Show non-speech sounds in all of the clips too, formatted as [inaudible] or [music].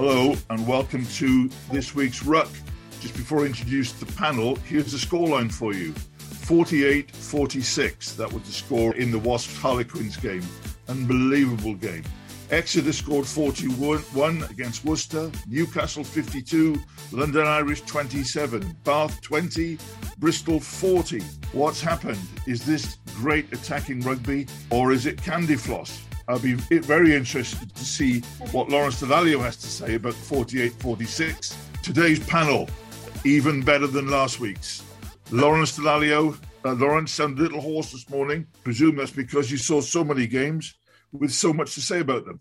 Hello and welcome to this week's Ruck. Just before I introduce the panel, here's the scoreline for you 48 46. That was the score in the Wasps Harlequins game. Unbelievable game. Exeter scored 41 against Worcester, Newcastle 52, London Irish 27, Bath 20, Bristol 40. What's happened? Is this great attacking rugby or is it candy floss? I'll be very interested to see what Lawrence Dallaglio has to say about 48 46. Today's panel, even better than last week's. Lawrence Dallaglio, uh, Lawrence sounded a little hoarse this morning. Presume that's because you saw so many games with so much to say about them.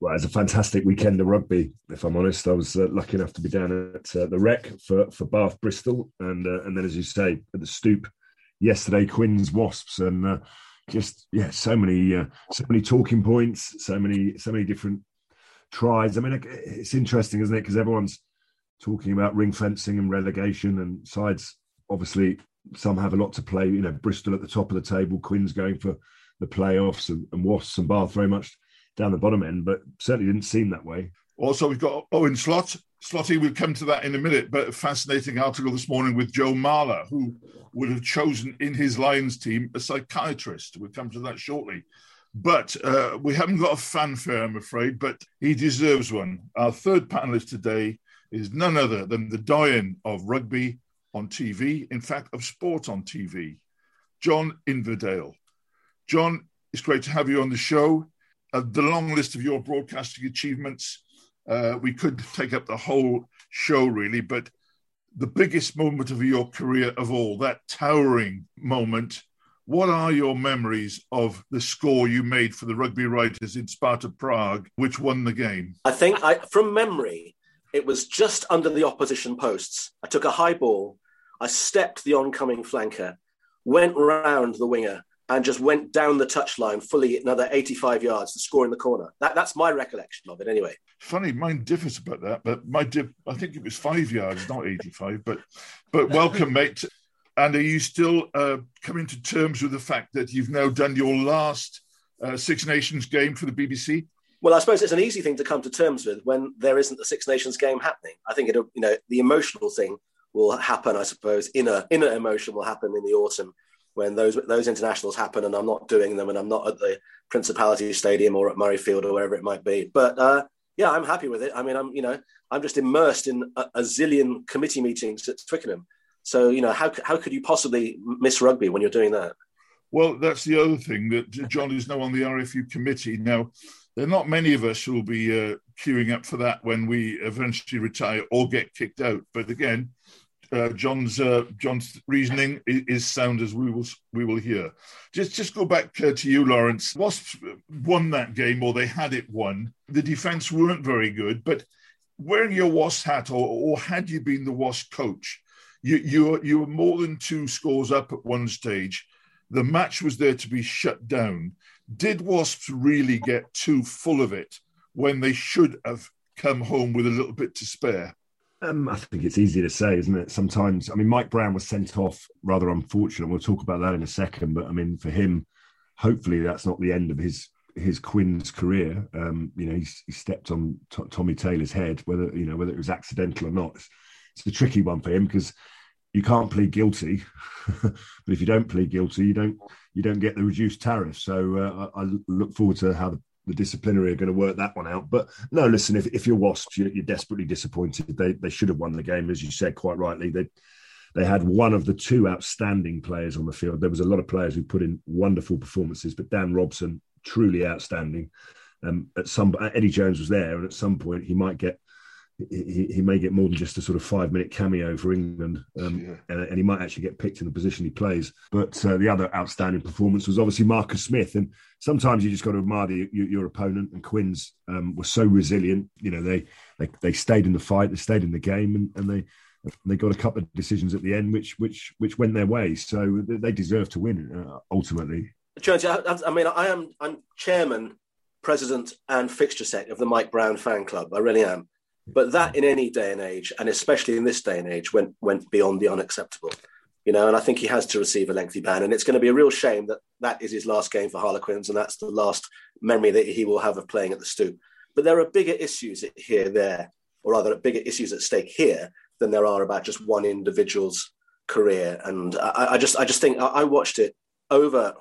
Well, it was a fantastic weekend of rugby. If I'm honest, I was uh, lucky enough to be down at uh, the Rec for for Bath Bristol, and uh, and then as you say at the Stoop yesterday, Quins Wasps, and uh, just yeah, so many uh, so many talking points, so many so many different tries. I mean, it's interesting, isn't it? Because everyone's talking about ring fencing and relegation, and sides obviously some have a lot to play. You know, Bristol at the top of the table, Quins going for the playoffs, and, and Wasps and Bath very much down the bottom end, but certainly didn't seem that way. Also, we've got Owen Slot. Slotty, we'll come to that in a minute, but a fascinating article this morning with Joe Marler, who would have chosen in his Lions team a psychiatrist. We'll come to that shortly. But uh, we haven't got a fanfare, I'm afraid, but he deserves one. Our third panelist today is none other than the doyen of rugby on TV, in fact, of sport on TV, John Inverdale. John, it's great to have you on the show. Uh, the long list of your broadcasting achievements, uh, we could take up the whole show, really, but the biggest moment of your career of all, that towering moment. What are your memories of the score you made for the rugby writers in Sparta Prague, which won the game? I think I, from memory, it was just under the opposition posts. I took a high ball, I stepped the oncoming flanker, went round the winger, and just went down the touchline fully another 85 yards to score in the corner. That, that's my recollection of it anyway. Funny, mine differs about that, but my dip, I think it was five yards, not 85. But but welcome, mate. And are you still uh, coming to terms with the fact that you've now done your last uh, Six Nations game for the BBC? Well, I suppose it's an easy thing to come to terms with when there isn't a Six Nations game happening. I think it, you know, the emotional thing will happen. I suppose inner inner emotion will happen in the autumn when those those internationals happen, and I'm not doing them, and I'm not at the Principality Stadium or at Murrayfield or wherever it might be. But uh, yeah, I'm happy with it. I mean, I'm you know I'm just immersed in a, a zillion committee meetings at Twickenham. So you know how how could you possibly miss rugby when you're doing that? Well, that's the other thing that John is now on the RFU committee. Now, there are not many of us who will be uh, queuing up for that when we eventually retire or get kicked out. But again, uh, John's uh, John's reasoning is, sound as we will we will hear. Just just go back uh, to you, Lawrence. Wasps won that game, or they had it won. The defence weren't very good, but wearing your Wasp hat, or, or had you been the Wasp coach, you you you were more than two scores up at one stage. The match was there to be shut down. Did Wasps really get too full of it when they should have come home with a little bit to spare? Um, I think it's easy to say, isn't it? Sometimes, I mean, Mike Brown was sent off rather unfortunate. We'll talk about that in a second. But I mean, for him, hopefully, that's not the end of his his Quins career. Um, you know, he, he stepped on t- Tommy Taylor's head, whether you know whether it was accidental or not. It's, it's a tricky one for him because you can't plead guilty, [laughs] but if you don't plead guilty, you don't you don't get the reduced tariff. So uh, I, I, look forward to how the, the, disciplinary are going to work that one out. But no, listen, if, if you're Wasps, you're, you're, desperately disappointed. They they should have won the game, as you said quite rightly. They they had one of the two outstanding players on the field. There was a lot of players who put in wonderful performances, but Dan Robson truly outstanding. Um, at some Eddie Jones was there, and at some point he might get he, he may get more than just a sort of five minute cameo for England, um, yeah. and, and, he might actually get picked in the position he plays. But uh, the other outstanding performance was obviously Marcus Smith, and sometimes you just got to admire the, your, your, opponent. And Quins um, were so resilient. You know, they, they they stayed in the fight, they stayed in the game, and, and they they got a couple of decisions at the end which which which went their way. So they deserve to win uh, ultimately. Jones, I, I mean, I am I'm chairman, president, and fixture sec of the Mike Brown fan club. I really am. But that in any day and age, and especially in this day and age, went went beyond the unacceptable. You know, and I think he has to receive a lengthy ban, and it's going to be a real shame that that is his last game for Harlequins, and that's the last memory that he will have of playing at the Stoop. But there are bigger issues here, there, or rather, bigger issues at stake here than there are about just one individual's career. And I, I just, I just think I, I watched it over,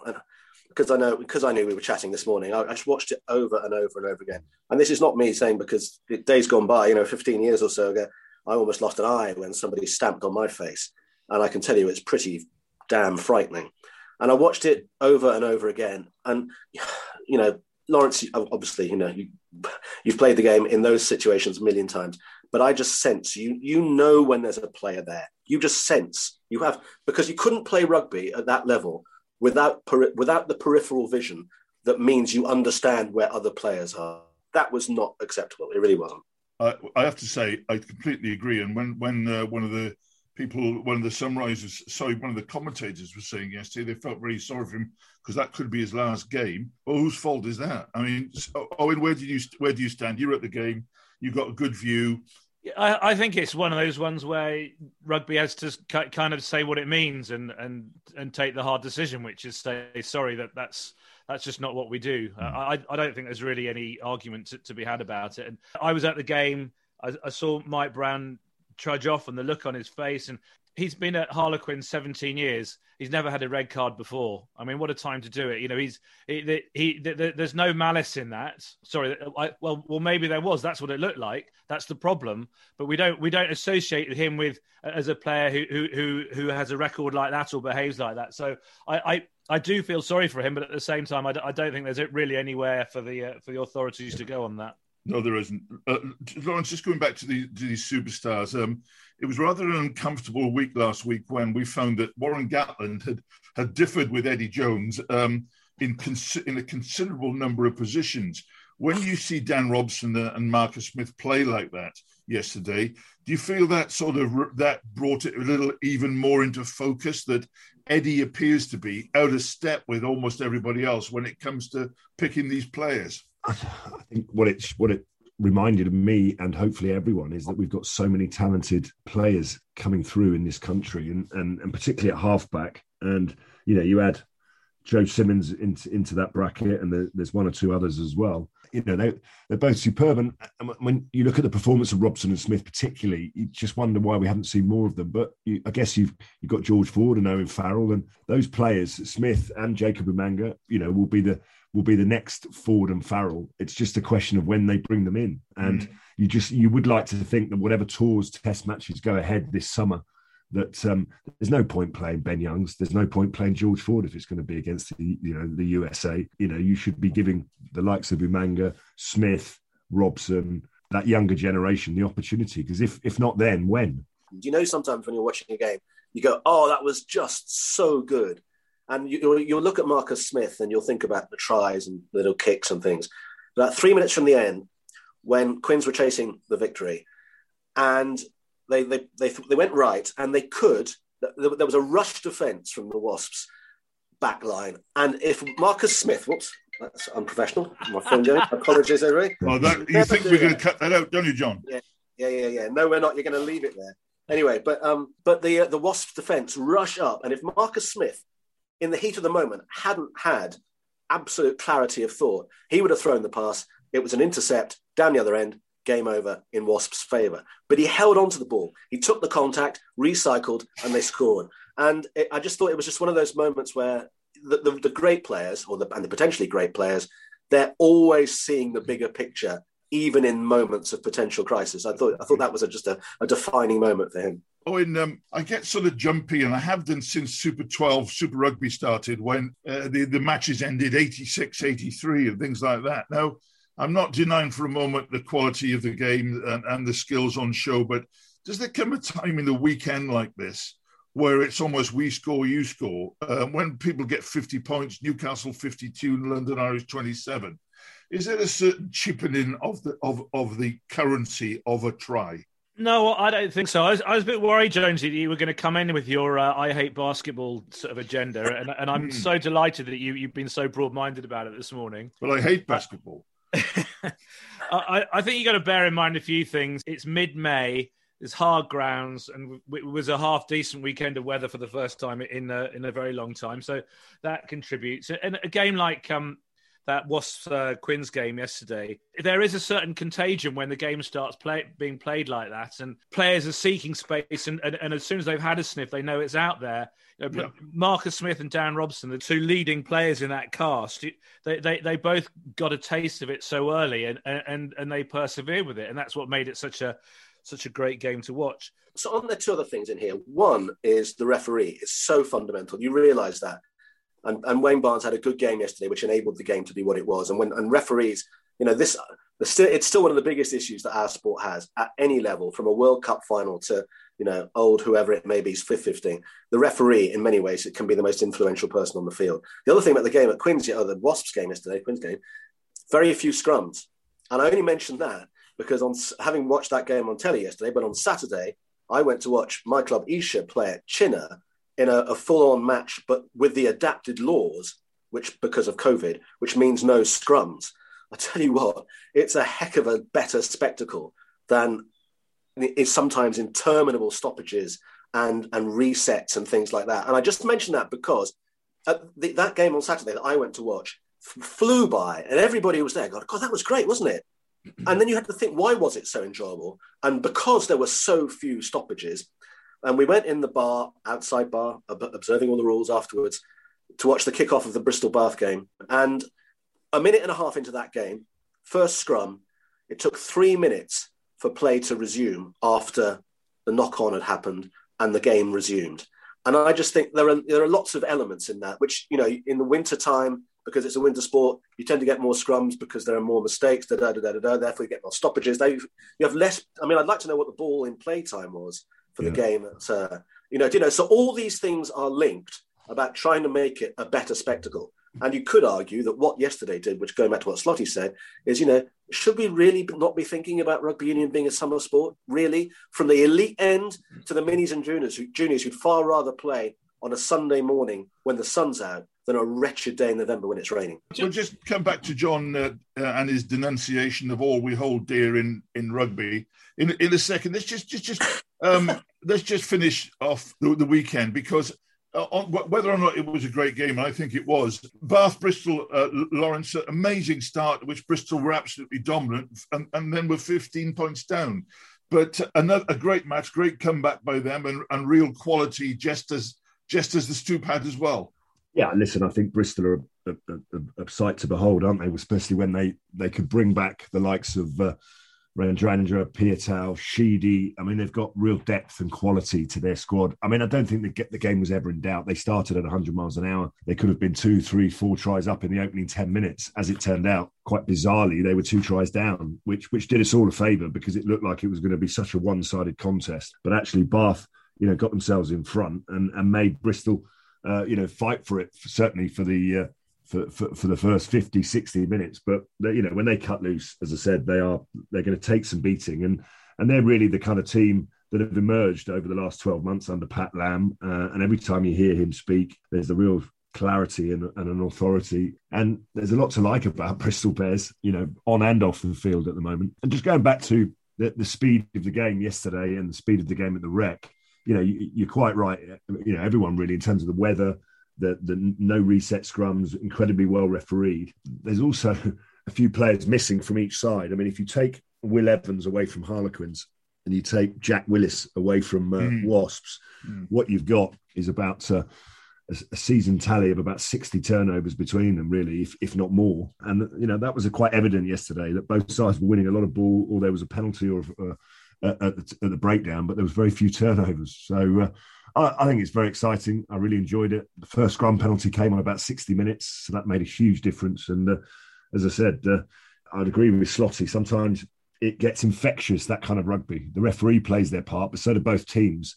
because I know because I knew we were chatting this morning. I, I, just watched it over and over and over again. And this is not me saying because days gone by, you know, 15 years or so ago, I almost lost an eye when somebody stamped on my face, and I can tell you it's pretty damn frightening. And I watched it over and over again, and [sighs] you know, Lawrence, obviously, you know, you, [laughs] you've played the game in those situations a million times, but I just sense you you know when there's a player there. You just sense you have because you couldn't play rugby at that level without without the peripheral vision that means you understand where other players are. That was not acceptable. It really wasn't. I, I have to say, I completely agree. And when when uh, one of the people, one of the summarisers, sorry, one of the commentators was saying yesterday, they felt very sorry for him because that could be his last game. Well, whose fault is that? I mean, Owen, where do you where do you stand? You're at the game. You've got a good view. I, I, think it's one of those ones where rugby has to kind of say what it means and and and take the hard decision, which is say sorry that that's that's just not what we do. Uh, I I don't think there's really any argument to, to, be had about it. And I was at the game. I, I saw Mike Brown trudge off and the look on his face, and he's been at Harlequin 17 years. He's never had a red card before. I mean, what a time to do it. You know, he's he, he, he there's no malice in that. Sorry, I, well, well, maybe there was. That's what it looked like. That's the problem. But we don't we don't associate him with as a player who who who, who has a record like that or behaves like that. So I. I I do feel sorry for him, but at the same time, I d- I don't think there's really anywhere for the uh, for the authorities to go on that. No, there isn't. Uh, Lawrence, just going back to, the, to these superstars, um, it was rather an uncomfortable week last week when we found that Warren Gatland had, had differed with Eddie Jones um, in, cons- in a considerable number of positions. When you see Dan Robson and Marcus Smith play like that yesterday, do you feel that sort of that brought it a little even more into focus that Eddie appears to be out of step with almost everybody else when it comes to picking these players? I think what it what it reminded me and hopefully everyone is that we've got so many talented players coming through in this country and and, and particularly at halfback. And you know you add Joe Simmonds into into that bracket and the, there's one or two others as well you know they they're both superb and when you look at the performance of Robson and Smith particularly you just wonder why we haven't seen more of them but you, I guess you've you've got George Ford and Owen Farrell and those players Smith and Jacob Umaga you know will be the will be the next Ford and Farrell. It's just a question of when they bring them in. And mm. you just you would like to think that whatever tours test matches go ahead this summer, that um, there's no point playing Ben Youngs. There's no point playing George Ford if it's going to be against the you know the USA. You know you should be giving the likes of Umaga, Smith, Robson, that younger generation the opportunity. Because if if not then, when? Do you know, sometimes when you're watching a game, you go, "Oh, that was just so good." And you, you'll look at Marcus Smith and you'll think about the tries and little kicks and things. About three minutes from the end, when Quins were chasing the victory, and they, they, they, they went right and they could, there was a rush defence from the Wasps back line. And if Marcus Smith, whoops, that's unprofessional. My phone going. [laughs] Apologies, everybody. Well, that, you think we're going to cut that out, don't you, John? Yeah, yeah, yeah, yeah. No, we're not. You're going to leave it there. Anyway, but um, but the uh, the Wasps defence rush up, and if Marcus Smith in the heat of the moment, hadn't had absolute clarity of thought, he would have thrown the pass. It was an intercept down the other end, game over in Wasps' favour. But he held on to the ball. He took the contact, recycled, and they scored. And it, I just thought it was just one of those moments where the, the, the great players, or the, and the potentially great players, they're always seeing the bigger picture, even in moments of potential crisis. I thought I thought that was a, just a, a defining moment for him. Oh, and um, I get sort of jumpy, and I have done since Super 12, Super Rugby started, when uh, the, the matches ended 86 83 and things like that. Now, I'm not denying for a moment the quality of the game and, and the skills on show, but does there come a time in the weekend like this where it's almost we score, you score? Uh, when people get 50 points, Newcastle 52, and London Irish 27, is there a certain chipping of the of, of the currency of a try? No, I don't think so. I was, I was a bit worried, Jonesy, that you were going to come in with your uh, "I hate basketball" sort of agenda, and, and I'm mm. so delighted that you you've been so broad-minded about it this morning. Well, I hate basketball. [laughs] I, I, think you got to bear in mind a few things. It's mid-May. It's hard grounds, and it was a half decent weekend of weather for the first time in a, in a very long time. So that contributes. And a game like um, that Wasps uh, Quins game yesterday, there is a certain contagion when the game starts play, being played like that, and players are seeking space, and, and, and, as soon as they've had a sniff, they know it's out there. You know, yeah. Marcus Smith and Dan Robson, the two leading players in that cast, they, they, they both got a taste of it so early, and, and and they persevered with it, and that's what made it such a such a great game to watch. So on the two other things in here, one is the referee. It's so fundamental. You realise that and, and Wayne Barnes had a good game yesterday, which enabled the game to be what it was. And when and referees, you know, this it's still one of the biggest issues that our sport has at any level, from a World Cup final to you know old whoever it may be, fifth, fifteen. The referee, in many ways, it can be the most influential person on the field. The other thing about the game at Quins, or the Wasps game yesterday, Quins game, very few scrums, and I only mentioned that because on having watched that game on telly yesterday, but on Saturday I went to watch my club Esher play at Chinnor in a, a full-on match, but with the adapted laws, which because of COVID, which means no scrums. I tell you what, it's a heck of a better spectacle than is sometimes interminable stoppages and and resets and things like that. And I just mention that because the, that game on Saturday that I went to watch f- flew by, and everybody was there. God, God, that was great, wasn't it? And then you had to think, why was it so enjoyable? And because there were so few stoppages, and we went in the bar, outside bar, observing all the rules afterwards to watch the kickoff of the Bristol Bath game. And a minute and a half into that game, first scrum, it took three minutes for play to resume after the knock on had happened and the game resumed. And I just think there are there are lots of elements in that, which you know, in the winter time, because it's a winter sport, you tend to get more scrums because there are more mistakes. Da da da da da. Therefore, you get more stoppages. They, you have less. I mean, I'd like to know what the ball in play time was for yeah. the game. At, uh, you know, you know, so all these things are linked about trying to make it a better spectacle. And you could argue that what yesterday did, which going back to what Slotty said, is, you know, should we really not be thinking about rugby union being a summer sport? Really? From the elite end to the minis and juniors, juniors who'd far rather play on a Sunday morning when the sun's out than a wretched day in November when it's raining. We'll just come back to John uh, uh, and his denunciation of all we hold dear in, in rugby in in a second. Let's just just just um, let's just finish off the, the weekend because uh, on, whether or not it was a great game, I think it was. Bath Bristol, uh, Lawrence, amazing start, which Bristol were absolutely dominant, and, and then were 15 points down. But another a great match, great comeback by them, and, and real quality, just as just as the Stoop had as well. Yeah, listen, I think Bristol are a, a, a, a sight to behold, aren't they? Especially when they they could bring back the likes of. Uh, Radradra, Piutau, Sheedy. I mean, they've got real depth and quality to their squad. I mean, I don't think the, the game was ever in doubt. They started at 100 miles an hour. They could have been two, three, four tries up in the opening 10 minutes. As it turned out, quite bizarrely, they were two tries down, which which did us all a favour because it looked like it was going to be such a one-sided contest. But actually, Bath, you know, got themselves in front and, and made Bristol, uh, you know, fight for it. Certainly for the uh, for, for, for, the first 50 60 minutes but they, you know when they cut loose as i said they are they're going to take some beating and and they're really the kind of team that have emerged over the last 12 months under pat lam uh, and every time you hear him speak there's a real clarity and, and, an authority and there's a lot to like about [laughs] bristol bears you know on and off the field at the moment. And just going back to the, the speed of the game yesterday and the speed of the game at the rec you know you, you're quite right you know everyone really in terms of the weather the, the no reset scrums, incredibly well refereed. There's also [laughs] a few players missing from each side. I mean, if you take Will Evans away from Harlequins and you take Jack Willis away from uh, mm. Wasps, mm. what you've got is about uh, a, season tally of about 60 turnovers between them, really, if, if not more. And, you know, that was quite evident yesterday that both sides were winning a lot of ball or there was a penalty or uh, at, the, at, the, breakdown, but there was very few turnovers. So uh, I, I, think it's very exciting. I really enjoyed it. The first scrum penalty came on about 60 minutes, so that made a huge difference. And uh, as I said, uh, I'd agree with Slotty. Sometimes it gets infectious, that kind of rugby. The referee plays their part, but so do both teams.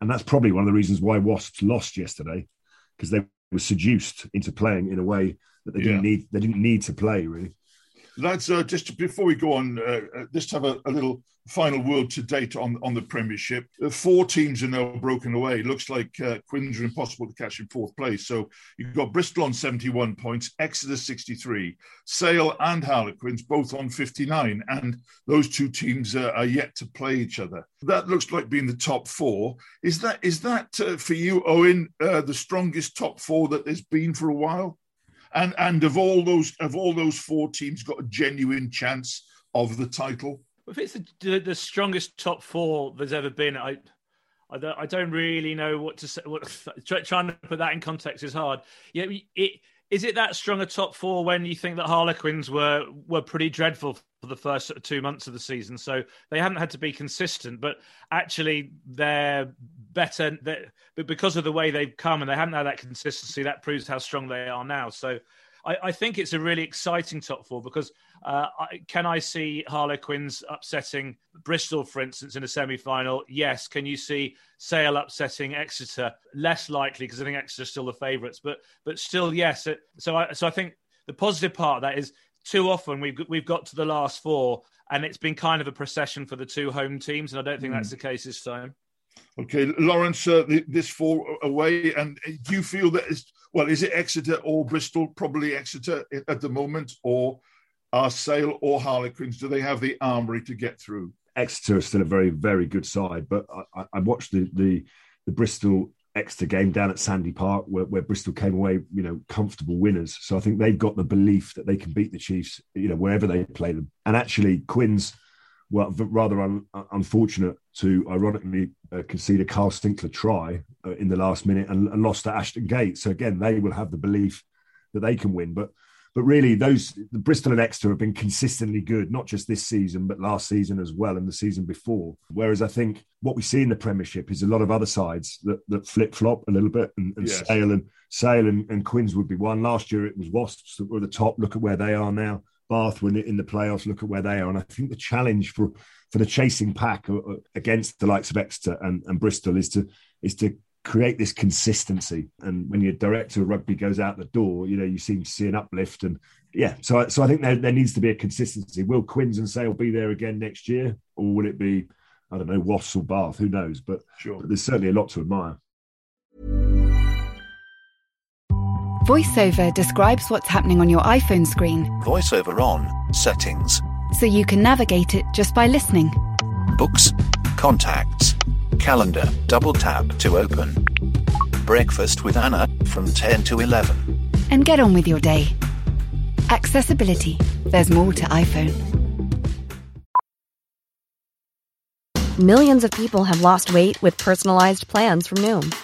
And that's probably one of the reasons why Wasps lost yesterday, because they were seduced into playing in a way that they didn't need they didn't need to play, really. Lads, uh, just before we go on, uh, uh, just have a, a, little final word to date on, on the Premiership. Uh, four teams are now broken away. Looks like uh, Quins are impossible to catch in fourth place. So you've got Bristol on 71 points, Exeter 63, Sale and Harlequins both on 59. And those two teams uh, are yet to play each other. That looks like being the top four. Is that is that uh, for you, Owen, the strongest top four that there's been for a while? And and of all those of all those four teams got a genuine chance of the title if it's the, the strongest top four there's ever been i I don't, I don't really know what to say. What, [laughs] trying to put that in context is hard. Yeah, it, is it that strong a top four when you think that Harlequins were were pretty dreadful for the first two months of the season? So they haven't had to be consistent, but actually they're better. They're, but because of the way they've come and they haven't had that consistency, that proves how strong they are now. So I, I think it's a really exciting top four because uh, I, can I see Harlequins upsetting Bristol, for instance, in a semi final? Yes. Can you see Sale upsetting Exeter? Less likely because I think Exeter are still the favourites, but but still, yes. So I, so I think the positive part of that is too often we've we've got to the last four and it's been kind of a procession for the two home teams, and I don't think mm. that's the case this time. Okay, Lawrence, uh, this four away, and do you feel that is well? Is it Exeter or Bristol? Probably Exeter at the moment, or are Sale or Harlequins? Do they have the armory to get through? Exeter is still a very, very good side, but I, I watched the, the the Bristol Exeter game down at Sandy Park, where, where, Bristol came away, you know, comfortable winners. So I think they've got the belief that they can beat the Chiefs, you know, wherever they play them. And actually, Quins well, rather un, unfortunate to ironically uh, concede a Kyle Sinckler try uh, in the last minute and, and, lost to Ashton Gate. So again, they will have the belief that they can win. But but really, those the Bristol and Exeter have been consistently good, not just this season, but last season as well, and the season before. Whereas I think what we see in the Premiership is a lot of other sides that, that flip flop a little bit, and, and yes. Sale and Sale and, and Quins would be one. Last year it was Wasps that were at the top. Look at where they are now. Bath were in the playoffs. Look at where they are, and I think the challenge for for the chasing pack uh, uh, against the likes of Exeter and, and Bristol is to is to create this consistency. And when your director of rugby goes out the door, you know you seem to see an uplift. And yeah, so so I think there, there needs to be a consistency. Will Quins and Sale be there again next year, or will it be I don't know Wasps or Bath? Who knows? But, sure. but there's certainly a lot to admire. VoiceOver describes what's happening on your iPhone screen. VoiceOver on, settings. So you can navigate it just by listening. Books, contacts, calendar, double tap to open. Breakfast with Anna from 10 to 11. And get on with your day. Accessibility. There's more to iPhone. Millions of people have lost weight with personalized plans from Noom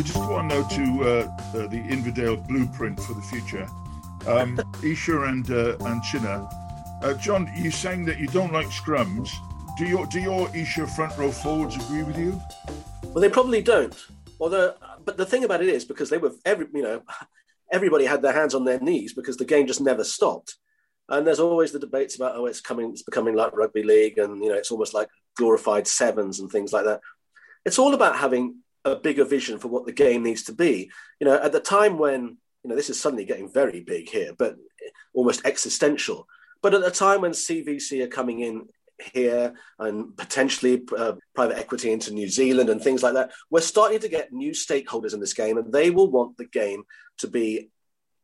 Now to uh, uh, the Inverdale blueprint for the future. Um, [laughs] Esher and uh, and Chinnor. Uh, John, you saying that you don't like scrums. Do your do your Esher front row forwards agree with you? Well, they probably don't. Although, but the thing about it is because they were every you know everybody had their hands on their knees because the game just never stopped. And there's always the debates about oh, it's coming, it's becoming like rugby league, and you know, it's almost like glorified sevens and things like that. It's all about having a bigger vision for what the game needs to be. You know, at the time when you know this is suddenly getting very big here, but almost existential. But at the time when CVC are coming in here and potentially uh, private equity into New Zealand and things like that, we're starting to get new stakeholders in this game, and they will want the game to be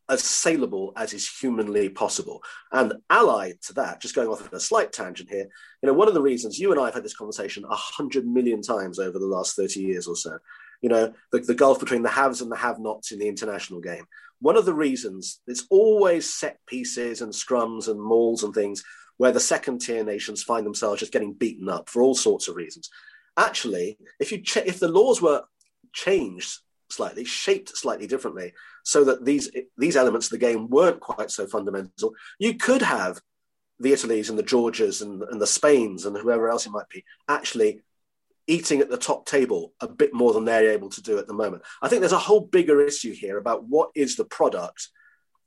as saleable as is humanly possible. And allied to that, just going off of a slight tangent here, you know, one of the reasons you and I have had this conversation a hundred million times over the last 30 years or so, you know, the, the gulf between the haves and the have-nots in the international game. One of the reasons it's always set pieces and scrums and mauls and things where the second tier nations find themselves just getting beaten up for all sorts of reasons. Actually, if you che- if the laws were changed slightly, shaped slightly differently, so that these these elements of the game weren't quite so fundamental. You could have the Italies and the Georgias and, and the Spains and whoever else it might be actually eating at the top table a bit more than they're able to do at the moment. I think there's a whole bigger issue here about what is the product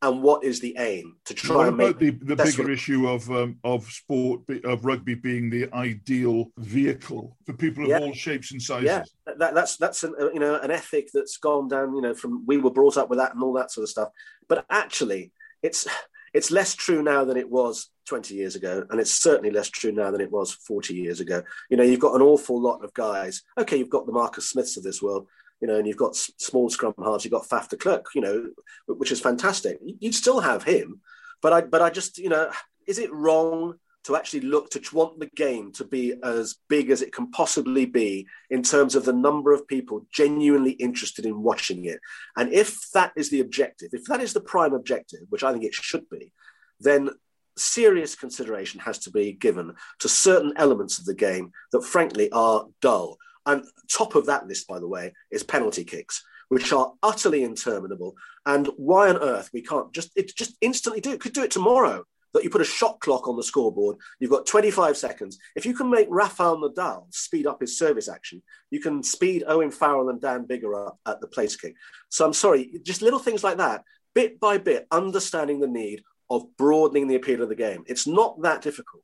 and what is the aim? To try what and make the, the bigger issue of um, of sport of rugby being the ideal vehicle for people of Yeah. all shapes and sizes. yeah that, that's that's an, uh, you know an ethic that's gone down you know from we were brought up with that and all that sort of stuff. But actually it's it's less true now than it was 20 years ago and it's certainly less true now than it was 40 years ago. You know you've got an awful lot of guys. Okay you've got the marcus smiths of this world you know and you've got small scrum halves you've got faf de klerk you know which is fantastic you'd still have him but i but i just you know is it wrong to actually look to want the game to be as big as it can possibly be in terms of the number of people genuinely interested in watching it. And if that is the objective, if that is the prime objective, which I think it should be, then serious consideration has to be given to certain elements of the game that frankly are dull. And top of that list, by the way, is penalty kicks, which are utterly interminable. And why on earth we can't just it just instantly do it? Could do it tomorrow. That you put a shot clock on the scoreboard, you've got 25 seconds. If you can make Rafael Nadal speed up his service action, you can speed Owen Farrell and Dan Biggar up at the place kick. So I'm sorry, just little things like that, bit by bit, understanding the need of broadening the appeal of the game. It's not that difficult.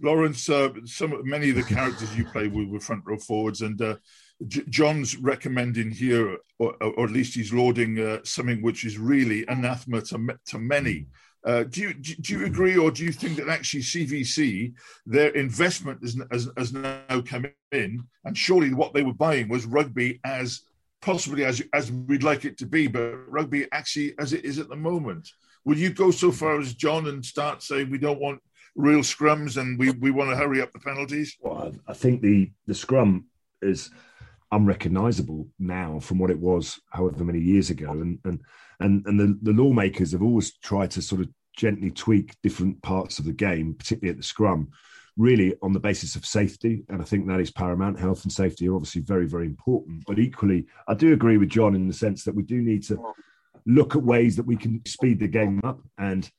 Lawrence, uh, some many of the characters you play with were front row forwards, and uh, J- John's recommending here, or, or at least he's lauding uh, something which is really anathema to, to many. Uh, do you do you agree, or do you think that actually CVC their investment has, has, has now come in, and surely what they were buying was rugby as possibly as as we'd like it to be, but rugby actually as it is at the moment. Would you go so far as John and start saying we don't want real scrums and we, we want to hurry up the penalties? Well, I I think the the scrum is unrecognisable now from what it was however many years ago, and and and and the, the lawmakers have always tried to sort of gently tweak different parts of the game, particularly at the scrum, really on the basis of safety, and I think that is paramount. Health and safety are obviously very very important, but equally, I do agree with John in the sense that we do need to look at ways that we can speed the game up and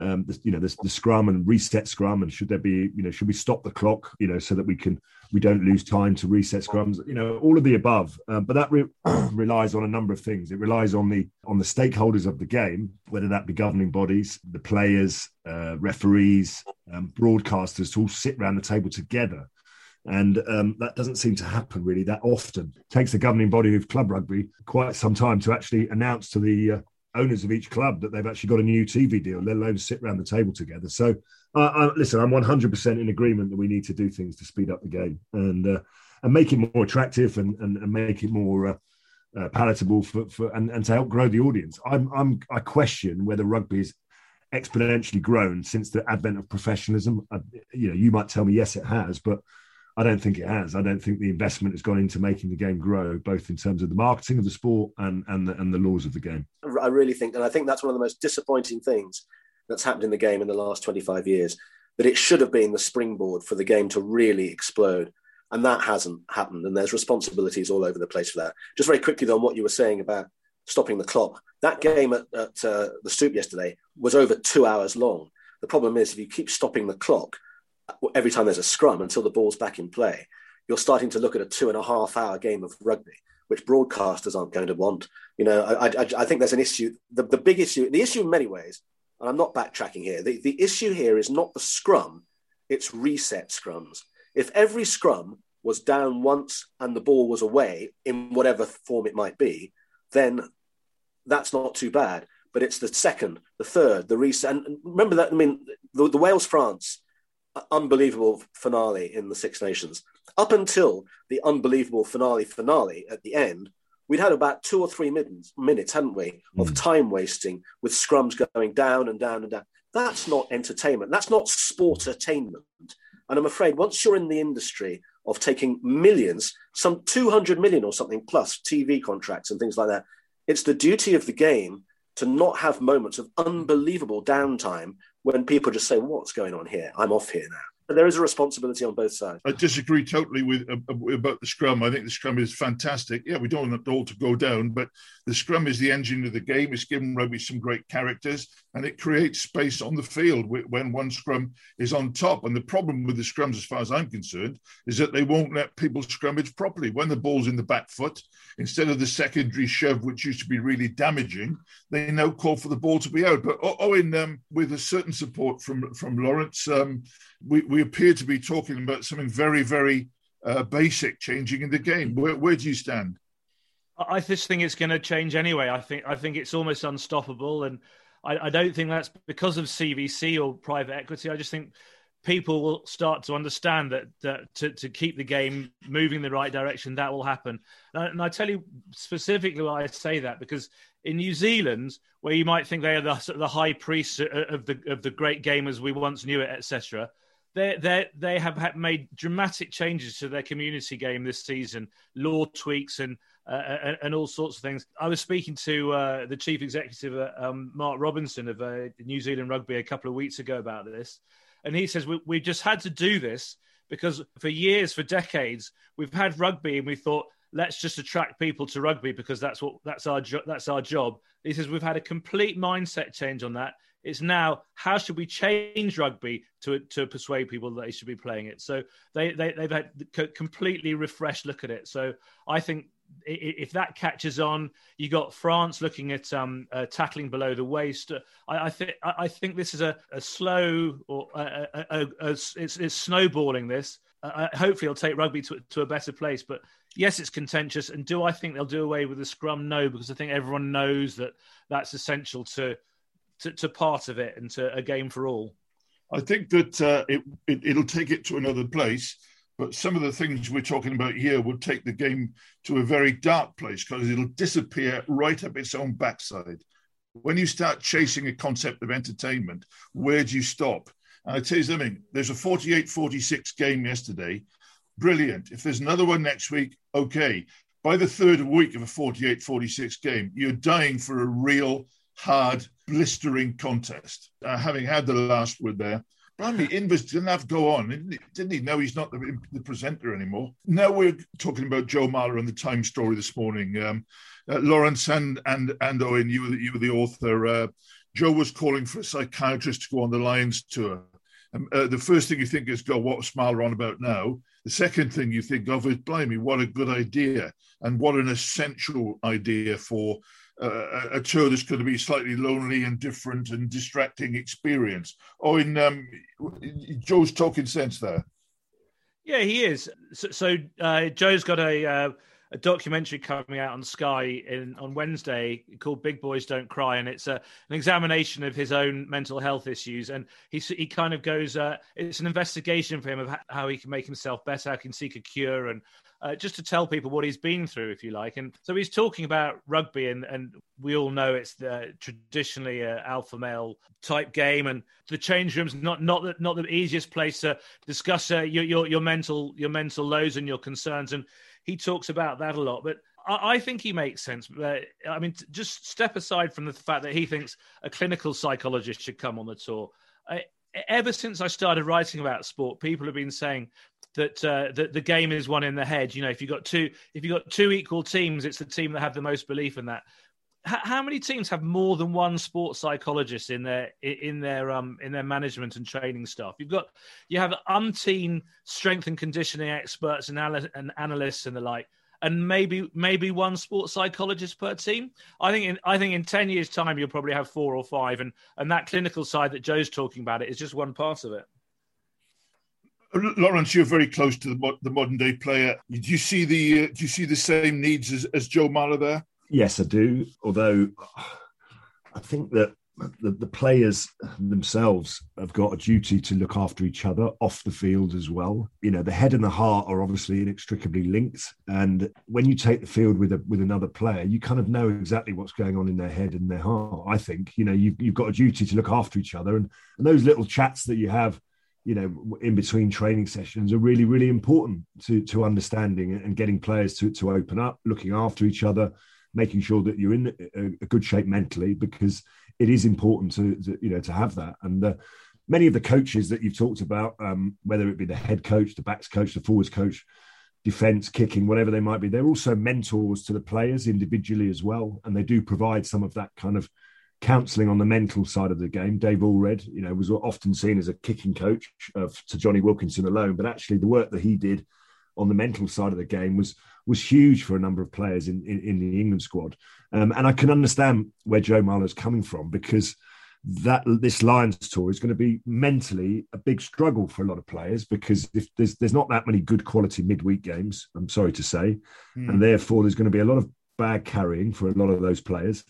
um, you know, the, the scrum and reset scrum, and should there be, you know, should we stop the clock, you know, so that we can we don't lose time to reset scrums, you know, all of the above. Um, but that re- [clears throat] relies on a number of things. It relies on the on the stakeholders of the game, whether that be governing bodies, the players, uh, referees, um, broadcasters, to all sit around the table together. And um, that doesn't seem to happen really that often. It takes the governing body of club rugby quite some time to actually announce to the uh, owners of each club that they've actually got a new TV deal, let alone sit around the table together. So, uh, listen, I'm 100% in agreement that we need to do things to speed up the game and uh, and make it more attractive and and, and make it more. Uh, uh, palatable for, for and, and to help grow the audience. I'm, I'm I question whether rugby is exponentially grown since the advent of professionalism. Uh, you know, you might tell me yes, it has, but I don't think it has. I don't think the investment has gone into making the game grow, both in terms of the marketing of the sport and and the, and the laws of the game. I really think, and I think that's one of the most disappointing things that's happened in the game in the last 25 years, that it should have been the springboard for the game to really explode. And that hasn't happened. And there's responsibilities all over the place for that. Just very quickly, though, on what you were saying about stopping the clock. That game at, at uh, the Stoop yesterday was over two hours long. The problem is, if you keep stopping the clock every time there's a scrum until the ball's back in play, you're starting to look at a two and a half hour game of rugby, which broadcasters aren't going to want. You know, I, I, I think there's an issue. The, the big issue, the issue in many ways, and I'm not backtracking here, the, the issue here is not the scrum, it's reset scrums. If every scrum was down once and the ball was away in whatever form it might be, then that's not too bad. But it's the second, the third, the reset. And remember that, I mean, the, the Wales France unbelievable finale in the Six Nations. Up until the unbelievable finale finale at the end, we'd had about two or three minutes, minutes hadn't we, of mm. time wasting with scrums going down and down and down. That's not entertainment. That's not sport attainment. And I'm afraid once you're in the industry of taking millions, some 200 million or something plus TV contracts and things like that, it's the duty of the game to not have moments of unbelievable downtime when people just say, "What's going on here? I'm off here now." But there is a responsibility on both sides. I disagree totally with uh, about the scrum. I think the scrum is fantastic. Yeah, we don't want it all to go down, but the scrum is the engine of the game. It's given rugby some great characters, and it creates space on the field when one scrum is on top. And the problem with the scrums, as far as I'm concerned, is that they won't let people scrummage properly. When the ball's in the back foot, instead of the secondary shove, which used to be really damaging, they now call for the ball to be out. But Owen, um, with a certain support from from Lawrence. Um, we, we appear to be talking about something very, very uh, basic changing in the game. Where, where do you stand? I just think it's going to change anyway. I think I think it's almost unstoppable, and I, I, don't think that's because of CVC or private equity. I just think people will start to understand that, that to, to keep the game moving in the right direction, that will happen. And I, and I tell you specifically why I say that because in New Zealand, where you might think they are the, the high priests of the of the great game as we once knew it, etc they they they have made dramatic changes to their community game this season, law tweaks and uh, and, all sorts of things. I was speaking to uh, the chief executive, uh, um, Mark Robinson of uh, New Zealand Rugby, a couple of weeks ago about this, and he says we, we just had to do this because for years, for decades, we've had rugby and we thought let's just attract people to rugby because that's what that's our jo- that's our job. He says we've had a complete mindset change on that. It's now how should we change rugby to to persuade people that they should be playing it. So they, they they've had a completely refreshed look at it. So I think if that catches on, you got France looking at um, uh, tackling below the waist. I, I think I think this is a, a slow or a, a, it's, it's snowballing. This uh, uh, hopefully it'll take rugby to, to a better place. But yes, it's contentious. And do I think they'll do away with the scrum? No, because I think everyone knows that that's essential to to, to part of it and to a game for all? I think that uh, it, it will take it to another place. But some of the things we're talking about here will take the game to a very dark place because it'll disappear right up its own backside. When you start chasing a concept of entertainment, where do you stop? And I tell you something, there's a 48 46 game yesterday. Brilliant. If there's another one next week, okay. By the third week of a 48 46 game, you're dying for a real hard, blistering contest. Uh, having had the last word there, Blimey, Invers didn't have to go on, didn't he? Didn't? No, he's not the, the, presenter anymore. Now we're talking about Joe Marler and the Time story this morning. Um, uh, Lawrence and and and Owen, you were the, you were the author. Uh, Joe was calling for a psychiatrist to go on the Lions tour. Um, uh, the first thing you think is, "Go, what's Marler on about now?" The second thing you think of is, "Blimey, what a good idea, and what an essential idea for uh, a tour that's going to be slightly lonely and different and distracting experience. Oh, in um, Joe's talking sense there. Yeah, he is. So, so uh, Joe's got a uh, a documentary coming out on Sky in on Wednesday called "Big Boys Don't Cry," and it's a, an examination of his own mental health issues. And he he kind of goes, uh, it's an investigation for him of how he can make himself better, how he can seek a cure, and uh, just to tell people what he's been through, if you like. And so he's talking about rugby, and, and we all know it's the, traditionally an alpha male type game, and the change room's not not the, not the easiest place to discuss uh, your, your your mental your mental lows and your concerns. And he talks about that a lot, but. I think he makes sense. I mean, just step aside from the fact that he thinks a clinical psychologist should come on the tour. I, ever since I started writing about sport, people have been saying that uh, that the game is won in the head. You know, if you've got two if you've got two equal teams, it's the team that have the most belief in that. H- how many teams have more than one sports psychologist in their in their um in their management and training staff? You've got you have umpteen strength and conditioning experts and, anal- and analysts and the like and maybe maybe one sports psychologist per team. I think in I think in ten years' time you'll probably have four or five, and and that clinical side that Joe's talking about it is just one part of it. Lawrence, you're very close to the, the modern day player. Do you see the uh, do you see the same needs as, as Joe Marler there? Yes, I do. Although I think that the, the players themselves have got a duty to look after each other off the field as well. You know, the head and the heart are obviously inextricably linked. And when you take the field with a, with another player, you kind of know exactly what's going on in their head and their heart. I think, you know, you've, you've got a duty to look after each other. And, and those little chats that you have, you know, in between training sessions are really, really important to, to understanding and getting players to, to open up, looking after each other, making sure that you're in a, a good shape mentally because – it is important to, to you know to have that. And uh, many of the coaches that you've talked about, um, whether it be the head coach, the backs coach, the forwards coach, defense, kicking, whatever they might be, they're also mentors to the players individually as well, and they do provide some of that kind of counselling on the mental side of the game. Dave Alred, you know, was often seen as a kicking coach of, to Jonny Wilkinson alone, but actually the work that he did on the mental side of the game was was huge for a number of players in, in, in the England squad. Um, and I can understand where Joe Marler's coming from because that this Lions tour is going to be mentally a big struggle for a lot of players because if there's there's not that many good quality midweek games, I'm sorry to say, mm. and therefore there's going to be a lot of bag carrying for a lot of those players.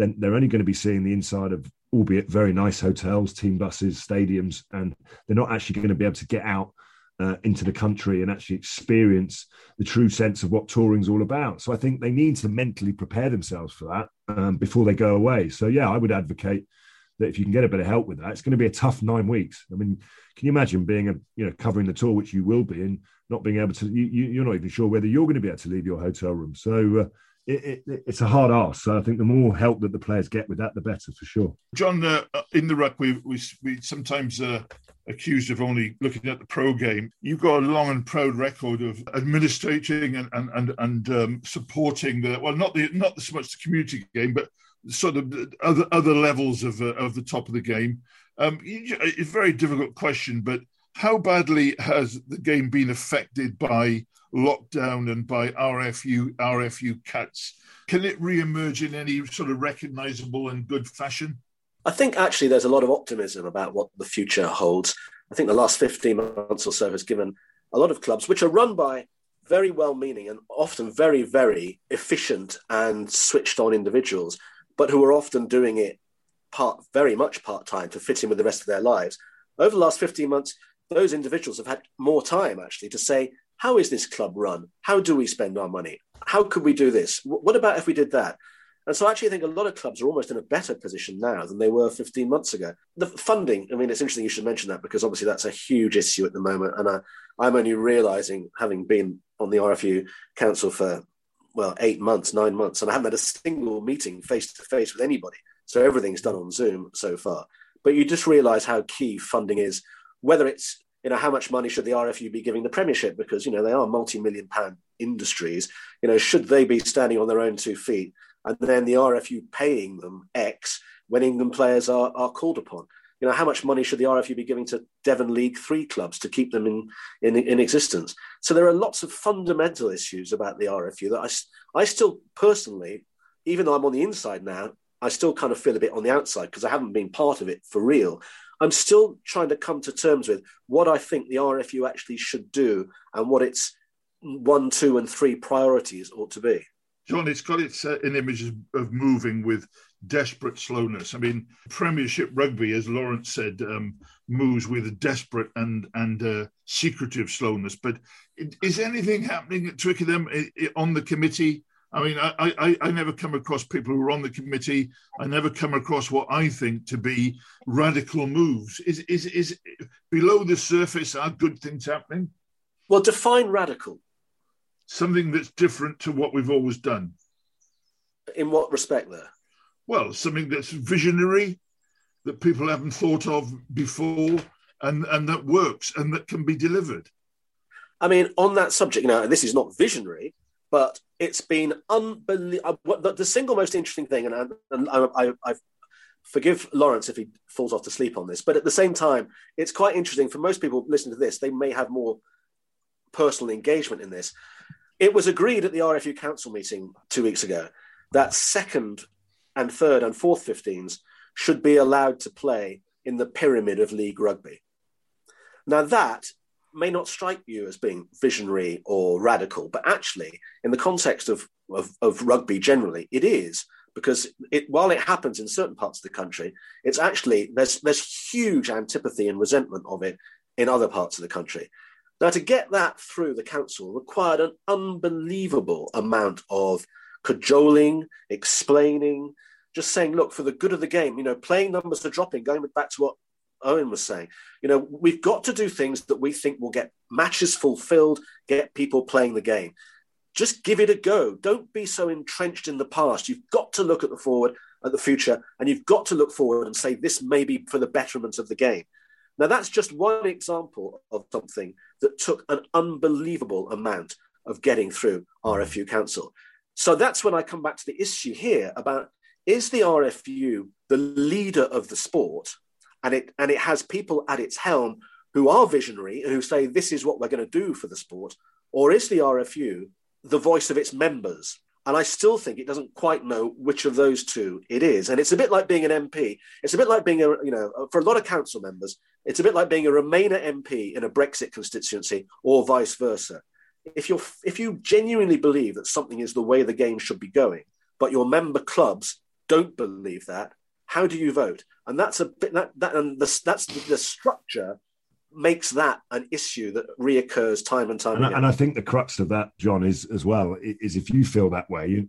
Then they're only going to be seeing the inside of albeit very nice hotels, team buses, stadiums, and they're not actually going to be able to get out uh, into the country and actually experience the true sense of what touring's all about. So I think they need to mentally prepare themselves for that um, before they go away. So yeah, I would advocate that if you can get a bit of help with that, it's going to be a tough nine weeks. I mean, can you imagine being a you know covering the tour, which you will be, and not being able to you, are not even sure whether you're going to be able to leave your hotel room. So. Uh, it, it, it's a hard ask. So I think the more help that the players get with that, the better for sure. John, uh, in the ruck, we we, we sometimes uh, accused of only looking at the pro game. You've got a long and proud record of administrating and and and, and um, supporting the well, not the not so much the community game, but sort of other other levels of uh, of the top of the game. Um, it's a very difficult question, but how badly has the game been affected by lockdown and by RFU RFU cuts? Can it re-emerge in any sort of recognisable and good fashion? I think actually there's a lot of optimism about what the future holds. I think the last 15 months or so has given a lot of clubs, which are run by very well meaning and often very, very efficient and switched on individuals, but who are often doing it part very much part time to fit in with the rest of their lives. Over the last 15 months, those individuals have had more time actually to say, how is this club run? How do we spend our money? How could we do this? What about if we did that? And so I actually think a lot of clubs are almost in a better position now than they were 15 months ago. The funding, I mean, it's interesting you should mention that because obviously that's a huge issue at the moment. And I, I'm only realizing, having been on the RFU Council for, well, eight months, nine months, and I haven't had a single meeting face to face with anybody. So everything's done on Zoom so far. But you just realize how key funding is, whether it's you know how much money should the RFU be giving the Premiership because you know they are multi-million pound industries. You know, should they be standing on their own two feet? and then the RFU paying them X when England players are, are called upon. You know, how much money should the RFU be giving to Devon League Three clubs to keep them in, in, in existence? So there are lots of fundamental issues about the RFU that I, I still personally, even though I'm on the inside now, I still kind of feel a bit on the outside because I haven't been part of it for real. I'm still trying to come to terms with what I think the RFU actually should do and what its one, two, and three priorities ought to be. John, it's got its uh, an image of moving with desperate slowness. I mean, Premiership rugby, as Lawrence said, um, moves with desperate and and uh, secretive slowness. But is anything happening at Twickenham on the committee? I mean, I, I, I never come across people who are on the committee. I never come across what I think to be radical moves. Is is is below the surface are good things happening? Well, define radical something that's different to what we've always done. In what respect, there? Well, something that's visionary, that people haven't thought of before, and, and that works and that can be delivered. I mean, on that subject, you know, this is not visionary, but it's been unbelievable. Uh, the, the, single most interesting thing, and, I, and I, I, I forgive Lawrence if he falls off to sleep on this, but at the same time, it's quite interesting for most people listening to this. They may have more personal engagement in this. It was agreed at the RFU council meeting two weeks ago that second and third and fourth 15s should be allowed to play in the pyramid of league rugby. Now, that may not strike you as being visionary or radical, but actually, in the context of, of, of rugby generally, it is because it, while it happens in certain parts of the country, it's actually there's there's huge antipathy and resentment of it in other parts of the country. Now, to get that through the council required an unbelievable amount of cajoling, explaining, just saying, look, for the good of the game, you know, playing numbers are dropping, going back to what Owen was saying. You know, we've got to do things that we think will get matches fulfilled, get people playing the game. Just give it a go. Don't be so entrenched in the past. You've got to look at the forward, at the future, and you've got to look forward and say, this may be for the betterment of the game. Now, that's just one example of something that took an unbelievable amount of getting through RFU Council. So that's when I come back to the issue here about is the RFU the leader of the sport and it and it has people at its helm who are visionary and who say this is what we're going to do for the sport, or is the RFU the voice of its members? And I still think it doesn't quite know which of those two it is. And it's a bit like being an MP. It's a bit like being a, you know, for a lot of council members, it's a bit like being a Remainer MP in a Brexit constituency or vice versa. If you're if you genuinely believe that something is the way the game should be going, but your member clubs don't believe that, how do you vote? And that's a bit that that and the, that's the, the structure makes that an issue that reoccurs time and time and, again. And I think the crux of that, John, is as well is if you feel that way, you,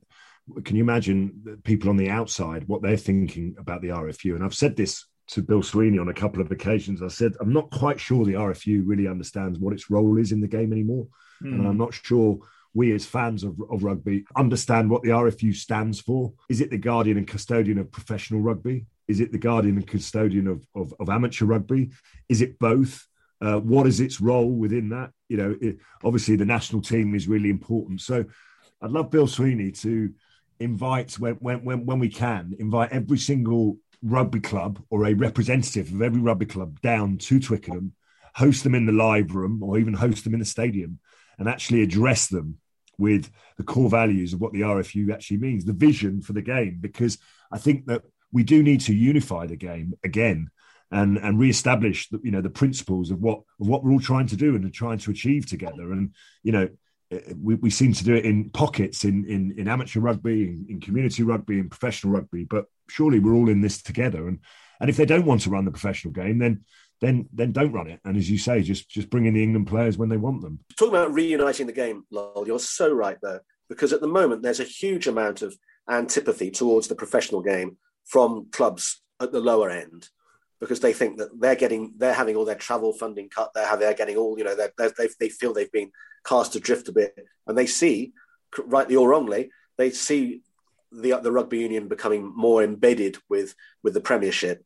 can you imagine people on the outside what they're thinking about the RFU? And I've said this to Bill Sweeney on a couple of occasions. I said I'm not quite sure the RFU really understands what its role is in the game anymore, mm. and I'm not sure we as fans of, of rugby understand what the RFU stands for. Is it the guardian and custodian of professional rugby? Is it the guardian and custodian of, of, of amateur rugby? Is it both? Uh, what is its role within that? You know, it, obviously the national team is really important. So I'd love Bill Sweeney to invite when, when, when, when we can invite every single rugby club or a representative of every rugby club down to Twickenham, host them in the live room or even host them in the stadium and actually address them with the core values of what the RFU actually means, the vision for the game, because I think that we do need to unify the game again and and reestablish the, you know the principles of what of what we're all trying to do and trying to achieve together. And you know, eh, we, we seem to do it in pockets in in, in amateur rugby, in, in community rugby, in professional rugby. But surely we're all in this together. And and if they don't want to run the professional game, then then then don't run it. And as you say, just just bring in the England players when they want them. Talking about reuniting the game, Lol, you're so right there. Because at the moment there's a huge amount of antipathy towards the professional game from clubs at the lower end because they think that they're getting they're having all their travel funding cut they're they're getting all you know they they feel they've been cast adrift a bit and they see rightly or wrongly they see the the rugby union becoming more embedded with with the premiership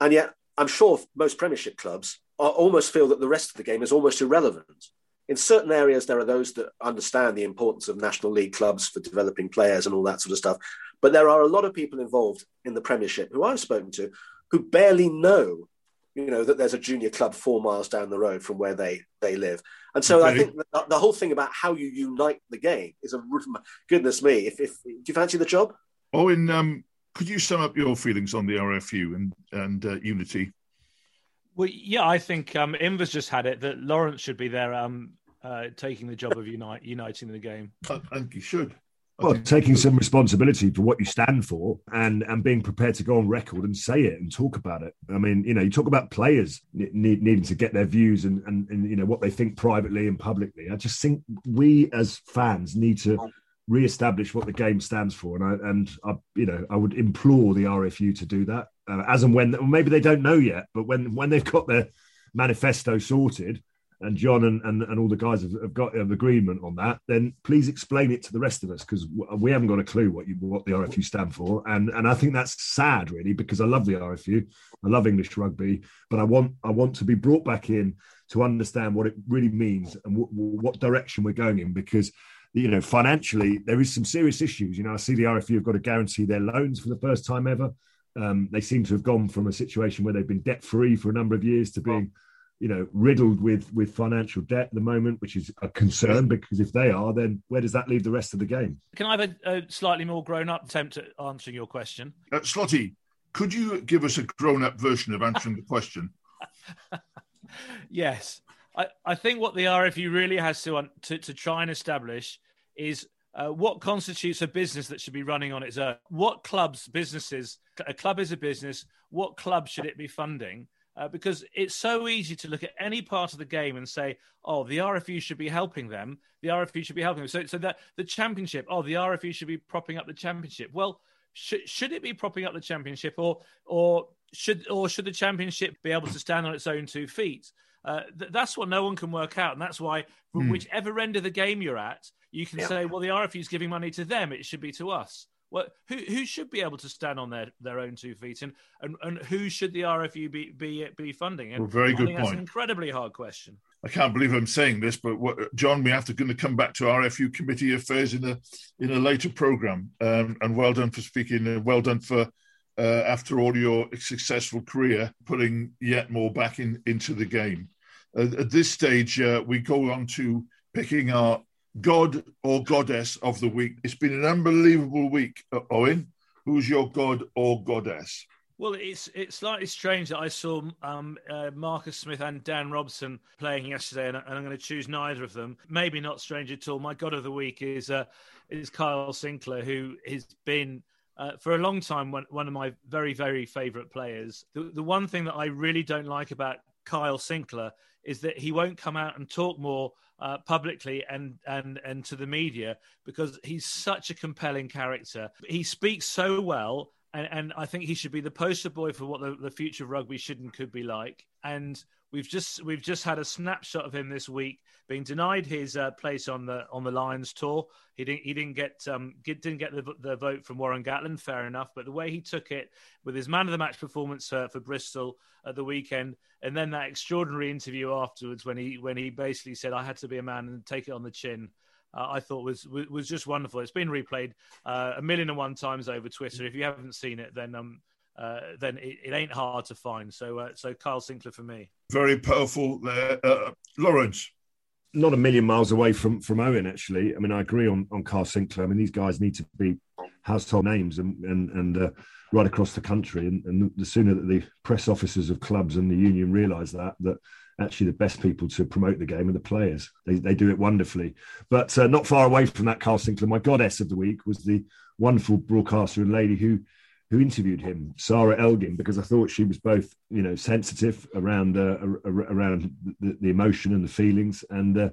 and yet I'm sure most Premiership clubs are, almost feel that the rest of the game is almost irrelevant. In certain areas, there are those that understand the importance of National League clubs for developing players and all that sort of stuff. But there are a lot of people involved in the Premiership who I've spoken to who barely know, you know, that there's a junior club four miles down the road from where they they live. And so okay. I think the, the, whole thing about how you unite the game is a [laughs] goodness me. If, if do you fancy the job? Oh, in um, could you sum up your feelings on the RFU and and uh, Unity? Well, yeah, I think um, Inver's just had it that Lawrence should be there, um, uh, taking the job of unite, uniting the game. I think he should. well, taking some responsibility for what you stand for and and being prepared to go on record and say it and talk about it. I mean, you know, you talk about players need, needing to get their views and, and and you know what they think privately and publicly. I just think we as fans need to re-establish what the game stands for, and I and I, you know I would implore the RFU to do that uh, as and when maybe they don't know yet, but when when they've got their manifesto sorted and John and, and, and all the guys have, have got an agreement on that, then please explain it to the rest of us because we haven't got a clue what you what the RFU stand for, and and I think that's sad really because I love the RFU, I love English rugby, but I want I want to be brought back in to understand what it really means and w- what direction we're going in because you know financially there is some serious issues. You know, I see the RFU have got to guarantee their loans for the first time ever. Um, they seem to have gone from a situation where they've been debt free for a number of years to being you know riddled with with financial debt at the moment which is a concern because if they are then where does that leave the rest of the game can i have a, a slightly more grown-up attempt at answering your question uh, slotty could you give us a grown-up version of answering the question [laughs] yes I, I think what the rfu really has to, to, to try and establish is uh, what constitutes a business that should be running on its own what clubs businesses a club is a business what club should it be funding uh, because it's so easy to look at any part of the game and say, "Oh, the RFU should be helping them. The RFU should be helping them." So, so that the championship, oh, the RFU should be propping up the championship. Well, should should it be propping up the championship, or or should or should the championship be able to stand on its own two feet? Uh, th- that's what no one can work out, and that's why, from mm. whichever end of the game you're at, you can yeah. say, "Well, the RFU is giving money to them; it should be to us." Well, who who should be able to stand on their, their own two feet, and, and, and who should the RFU be be, be funding? And well, very good point. That's an incredibly hard question. I can't believe I'm saying this, but what, John, we have to going to come back to RFU committee affairs in a in a later program. Um, and well done for speaking. And well done for uh, after all your successful career, putting yet more back in into the game. At this stage, uh, we go on to picking our god or goddess of the week. It's been an unbelievable week, Owen. Who's your god or goddess? Well, it's it's slightly strange that I saw um, uh, Marcus Smith and Dan Robson playing yesterday, and, and, I'm going to choose neither of them. Maybe not strange at all. My God of the week is uh, is Kyle Sinckler, who has been uh, for a long time one, one of my very very favourite players. The, the one thing that I really don't like about Kyle Sinckler is that he won't come out and talk more uh, publicly and and and to the media because he's such a compelling character. He speaks so well, and, and I think he should be the poster boy for what the, the future of rugby should and could be like. And we've just we've just had a snapshot of him this week being denied his uh, place on the on the Lions tour. He didn't he didn't get um get, didn't get the, the vote from Warren Gatland. Fair enough, but the way he took it with his man of the match performance uh, for Bristol at the weekend, and then that extraordinary interview afterwards when he when he basically said I had to be a man and take it on the chin. Uh, I thought was, was, was just wonderful. It's been replayed uh, a million and one times over Twitter. If you haven't seen it, then um, uh, then it, it, ain't hard to find. So, uh, so Kyle Sinckler for me. Very powerful there, uh, Lawrence. Not a million miles away from from Owen. Actually, I mean, I agree on on Kyle Sinckler. I mean, these guys need to be household names and and and uh, right across the country. And, and the sooner that the press officers of clubs and the union realise that that actually the best people to promote the game are the players. They, they do it wonderfully. But uh, not far away from that, Carl Sinckler, my goddess of the week was the wonderful broadcaster and lady who who interviewed him, Sarra Elgan, because I thought she was both, you know, sensitive around uh, around the, the, emotion and the feelings, and uh,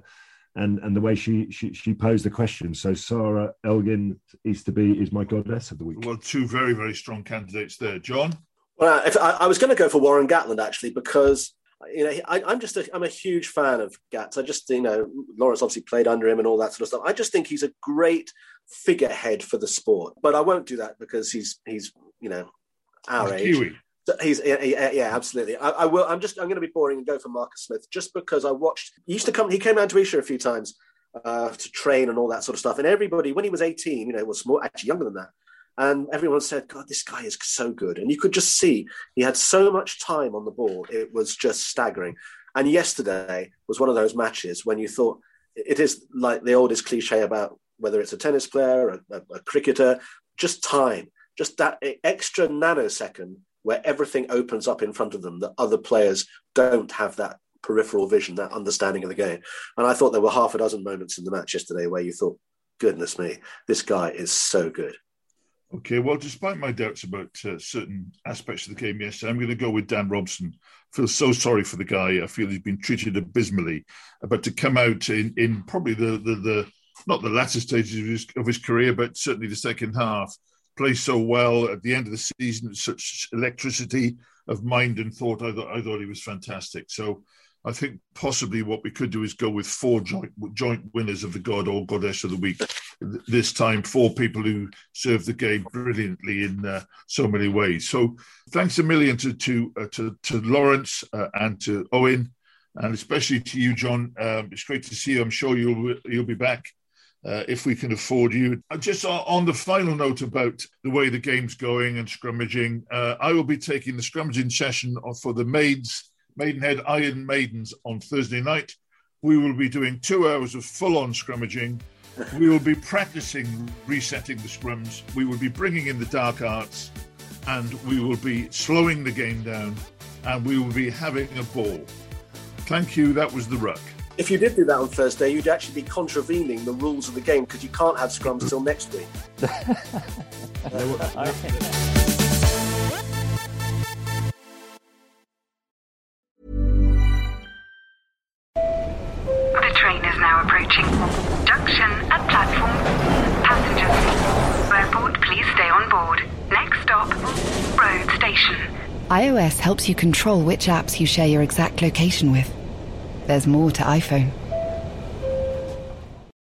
and and the way she, she she posed the question. So Sarra Elgan is to be is my goddess of the week. Well, two very very strong candidates there, John. Well, if, I, I was going to go for Warren Gatland actually because you know, I, am just a, I'm a huge fan of Gats. I just, you know, Lawrence obviously played under him and all that sort of stuff. I just think he's a great figurehead for the sport. But I won't do that because he's he's you know our he's age. Kiwi. He's yeah, yeah absolutely. I, I, will. I'm just. I'm going to be boring and go for Marcus Smith just because I watched. He used to come. He came down to Esher a few times uh, to train and all that sort of stuff. And everybody, when he was 18, you know, was more actually younger than that. And everyone said, God, this guy is so good. And you could just see he had so much time on the ball. It was just staggering. And yesterday was one of those matches when you thought it is like the oldest cliche about whether it's a tennis player, a, a, cricketer, just time, just that extra nanosecond where everything opens up in front of them that other players don't have that peripheral vision, that understanding of the game. And I thought there were half a dozen moments in the match yesterday where you thought, goodness me, this guy is so good. Okay, well, despite my doubts about uh, certain aspects of the game yesterday, I'm going to go with Dan Robson. I feel so sorry for the guy. I feel he's been treated abysmally. But to come out in, in probably the, the, the not the latter stages of his, of his career, but certainly the second half, play so well at the end of the season, such electricity of mind and thought. I thought I thought he was fantastic. So I think possibly what we could do is go with four joint joint winners of the God or Goddess of the Week. This time, four people who served the game brilliantly in uh, so many ways. So, thanks a million to to uh, to, to, Lawrence uh, and to Owen, and especially to you, John. Um, it's great to see you. I'm sure you'll you'll be back. Uh, if we can afford you. Just on the final note about the way the game's going and scrummaging, uh, I will be taking the scrummaging session for the maids Maidenhead Iron Maidens on Thursday night. We will be doing two hours of full on scrummaging. We will be practicing resetting the scrums. We will be bringing in the dark arts and we will be slowing the game down and we will be having a ball. Thank you. That was the ruck. If you did do that on Thursday, you'd actually be contravening the rules of the game because you can't have scrums till next week. [laughs] iOS helps you control which apps you share your exact location with. There's more to iPhone.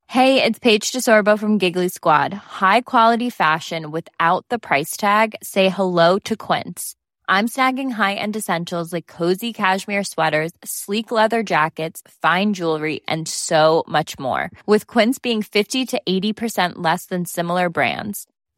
Hey, it's Paige DeSorbo from Giggly Squad. High quality fashion without the price tag? Say hello to Quince. I'm snagging high-end essentials like cozy cashmere sweaters, sleek leather jackets, fine jewelry, and so much more. With Quince being 50 to 80% less than similar brands.